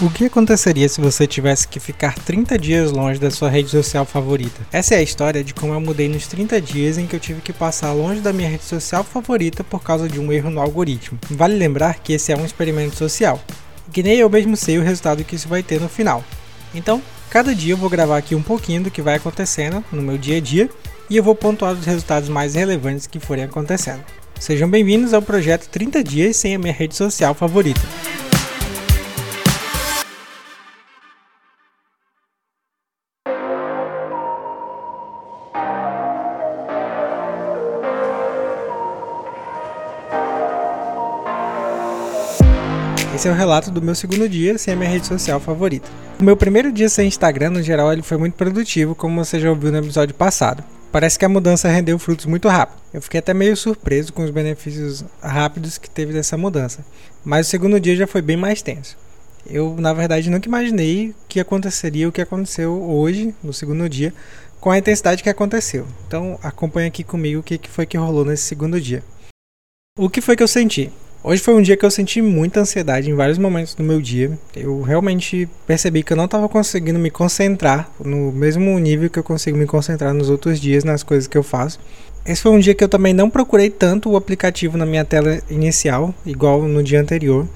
O que aconteceria se você tivesse que ficar 30 dias longe da sua rede social favorita? Essa é a história de como eu mudei nos 30 dias em que eu tive que passar longe da minha rede social favorita por causa de um erro no algoritmo. Vale lembrar que esse é um experimento social, que nem eu mesmo sei o resultado que isso vai ter no final. Então, cada dia eu vou gravar aqui um pouquinho do que vai acontecendo no meu dia a dia e eu vou pontuar os resultados mais relevantes que forem acontecendo. Sejam bem-vindos ao projeto 30 dias sem a minha rede social favorita. Esse é o relato do meu segundo dia sem a minha rede social favorita. O meu primeiro dia sem Instagram, no geral, ele foi muito produtivo, como você já ouviu no episódio passado. Parece que a mudança rendeu frutos muito rápido. Eu fiquei até meio surpreso com os benefícios rápidos que teve dessa mudança. Mas o segundo dia já foi bem mais tenso. Eu, na verdade, nunca imaginei que aconteceria o que aconteceu hoje, no segundo dia, com a intensidade que aconteceu. Então, acompanhe aqui comigo o que foi que rolou nesse segundo dia. O que foi que eu senti? Hoje foi um dia que eu senti muita ansiedade em vários momentos do meu dia. Eu realmente percebi que eu não estava conseguindo me concentrar no mesmo nível que eu consigo me concentrar nos outros dias nas coisas que eu faço. Esse foi um dia que eu também não procurei tanto o aplicativo na minha tela inicial, igual no dia anterior.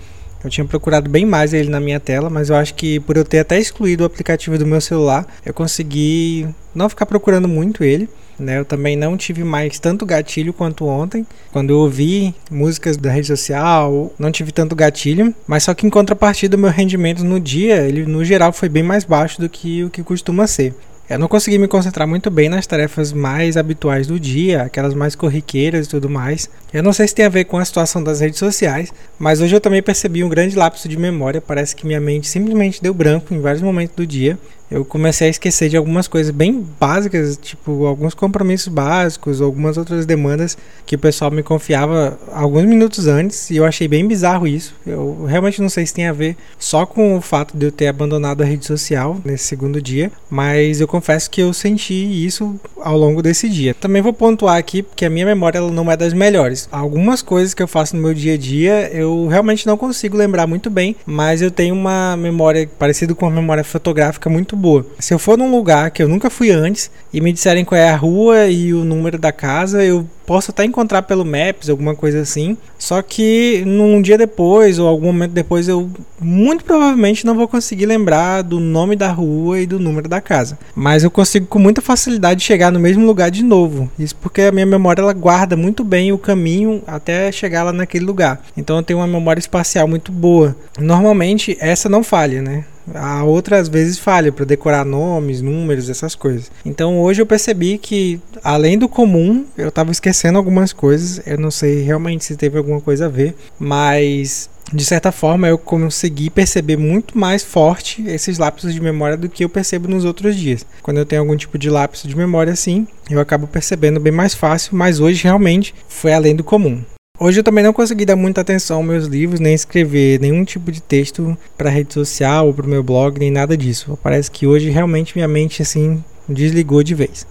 Eu tinha procurado bem mais ele na minha tela, mas eu acho que por eu ter até excluído o aplicativo do meu celular, eu consegui não ficar procurando muito ele. Né? Eu também não tive mais tanto gatilho quanto ontem. Quando eu ouvi músicas da rede social, não tive tanto gatilho, mas só que em contrapartida, meu rendimento no dia, ele no geral foi bem mais baixo do que o que costuma ser. Eu não consegui me concentrar muito bem nas tarefas mais habituais do dia, aquelas mais corriqueiras e tudo mais. Eu não sei se tem a ver com a situação das redes sociais, mas hoje eu também percebi um grande lapso de memória. Parece que minha mente simplesmente deu branco em vários momentos do dia eu comecei a esquecer de algumas coisas bem básicas, tipo alguns compromissos básicos, algumas outras demandas que o pessoal me confiava alguns minutos antes, e eu achei bem bizarro isso. Eu realmente não sei se tem a ver só com o fato de eu ter abandonado a rede social nesse segundo dia, mas eu confesso que eu senti isso ao longo desse dia. Também vou pontuar aqui porque a minha memória ela não é das melhores. Algumas coisas que eu faço no meu dia a dia eu realmente não consigo lembrar muito bem, mas eu tenho uma memória parecida com uma memória fotográfica muito boa. Se eu for num lugar que eu nunca fui antes e me disserem qual é a rua e o número da casa, eu posso até encontrar pelo Maps, alguma coisa assim. Só que num dia depois ou algum momento depois eu muito provavelmente não vou conseguir lembrar do nome da rua e do número da casa. Mas eu consigo com muita facilidade chegar no mesmo lugar de novo. Isso porque a minha memória ela guarda muito bem o caminho até chegar lá naquele lugar. Então eu tenho uma memória espacial muito boa. Normalmente essa não falha, né? A outras vezes falha para decorar nomes, números, essas coisas. Então hoje eu percebi que, além do comum, eu estava esquecendo algumas coisas. Eu não sei realmente se teve alguma coisa a ver, mas de certa forma eu consegui perceber muito mais forte esses lapsos de memória do que eu percebo nos outros dias. Quando eu tenho algum tipo de lapso de memória assim, eu acabo percebendo bem mais fácil, mas hoje realmente foi além do comum. Hoje eu também não consegui dar muita atenção aos meus livros, nem escrever nenhum tipo de texto para rede social ou para o meu blog, nem nada disso. Parece que hoje realmente minha mente assim desligou de vez.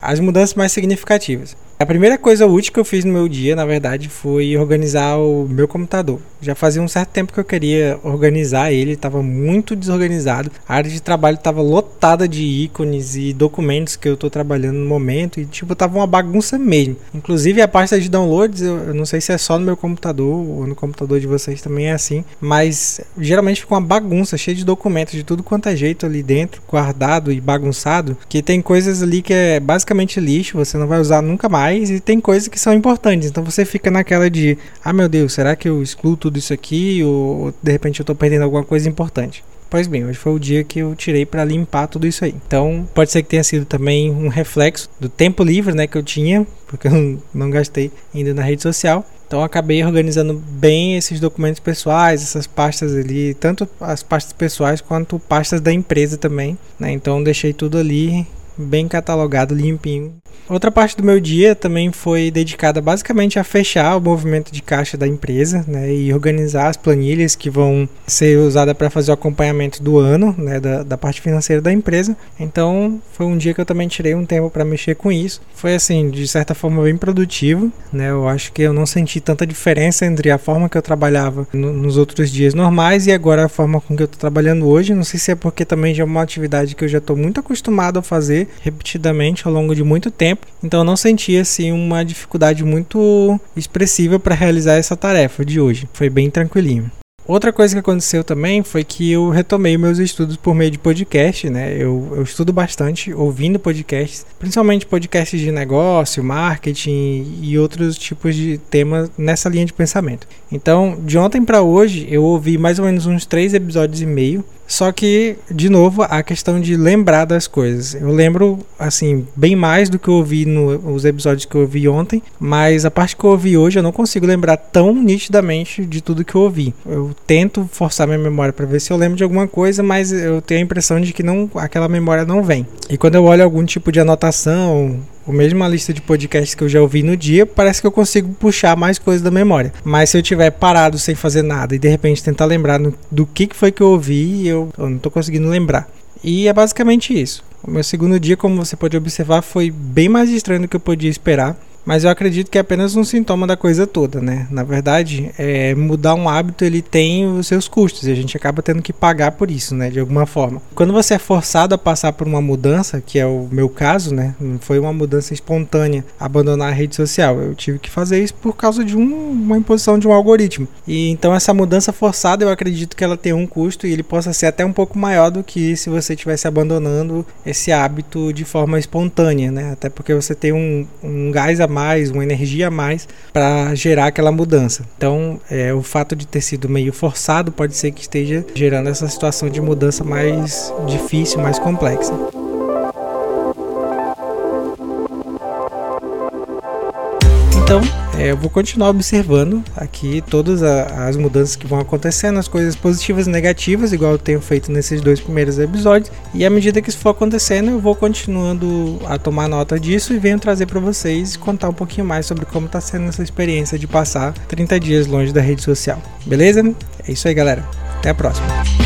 As mudanças mais significativas. A primeira coisa útil que eu fiz no meu dia, na verdade, foi organizar o meu computador. Já fazia um certo tempo que eu queria organizar ele, estava muito desorganizado. A área de trabalho estava lotada de ícones e documentos que eu estou trabalhando no momento e tipo tava uma bagunça mesmo. Inclusive a pasta de downloads, eu, eu não sei se é só no meu computador ou no computador de vocês também é assim, mas geralmente fica uma bagunça, cheia de documentos de tudo quanto é jeito ali dentro, guardado e bagunçado, que tem coisas ali que é basicamente lixo, você não vai usar nunca mais e tem coisas que são importantes. Então você fica naquela de, ah meu Deus, será que eu excluo tudo isso aqui ou de repente eu estou perdendo alguma coisa importante? Pois bem, hoje foi o dia que eu tirei para limpar tudo isso aí. Então, pode ser que tenha sido também um reflexo do tempo livre, né, que eu tinha, porque eu não gastei ainda na rede social. Então, acabei organizando bem esses documentos pessoais, essas pastas ali, tanto as pastas pessoais quanto pastas da empresa também, né? Então, deixei tudo ali bem catalogado, limpinho, Outra parte do meu dia também foi dedicada basicamente a fechar o movimento de caixa da empresa né, e organizar as planilhas que vão ser usadas para fazer o acompanhamento do ano, né, da, da, parte financeira da empresa. Então foi um dia que eu também tirei um tempo para mexer com isso. Foi assim, de certa forma, bem produtivo. Né, eu acho que eu não senti tanta diferença entre a forma que eu trabalhava no, nos outros dias normais e agora a forma com que eu estou trabalhando hoje. Não sei se é porque também já é uma atividade que eu já estou muito acostumado a fazer repetidamente ao longo de muito tempo então eu não senti assim uma dificuldade muito expressiva para realizar essa tarefa de hoje. Foi bem tranquilinho. Outra coisa que aconteceu também foi que eu retomei meus estudos por meio de podcast, né? Eu, eu estudo bastante ouvindo podcasts, principalmente podcasts de negócio, marketing e outros tipos de temas nessa linha de pensamento. Então, de ontem para hoje, eu ouvi mais ou menos uns três episódios e meio só que, de novo, a questão de lembrar das coisas. Eu lembro, assim, bem mais do que eu ouvi nos episódios que eu ouvi ontem, mas a parte que eu ouvi hoje eu não consigo lembrar tão nitidamente de tudo que eu ouvi. Eu tento forçar minha memória para ver se eu lembro de alguma coisa, mas eu tenho a impressão de que não, aquela memória não vem. E quando eu olho algum tipo de anotação, a lista de podcasts que eu já ouvi no dia, parece que eu consigo puxar mais coisas da memória. Mas se eu tiver parado sem fazer nada e de repente tentar lembrar no, do que, que foi que eu ouvi, eu, eu não estou conseguindo lembrar. E é basicamente isso. O meu segundo dia, como você pode observar, foi bem mais estranho do que eu podia esperar mas eu acredito que é apenas um sintoma da coisa toda, né? Na verdade, é, mudar um hábito ele tem os seus custos e a gente acaba tendo que pagar por isso, né? De alguma forma. Quando você é forçado a passar por uma mudança, que é o meu caso, né? Não foi uma mudança espontânea, abandonar a rede social. Eu tive que fazer isso por causa de um, uma imposição de um algoritmo. E então essa mudança forçada, eu acredito que ela tem um custo e ele possa ser até um pouco maior do que se você estivesse abandonando esse hábito de forma espontânea, né? Até porque você tem um, um gás a mais, uma energia a mais para gerar aquela mudança. Então, é, o fato de ter sido meio forçado pode ser que esteja gerando essa situação de mudança mais difícil, mais complexa. Eu vou continuar observando aqui todas as mudanças que vão acontecendo, as coisas positivas e negativas, igual eu tenho feito nesses dois primeiros episódios. E à medida que isso for acontecendo, eu vou continuando a tomar nota disso e venho trazer para vocês contar um pouquinho mais sobre como está sendo essa experiência de passar 30 dias longe da rede social. Beleza? É isso aí, galera. Até a próxima.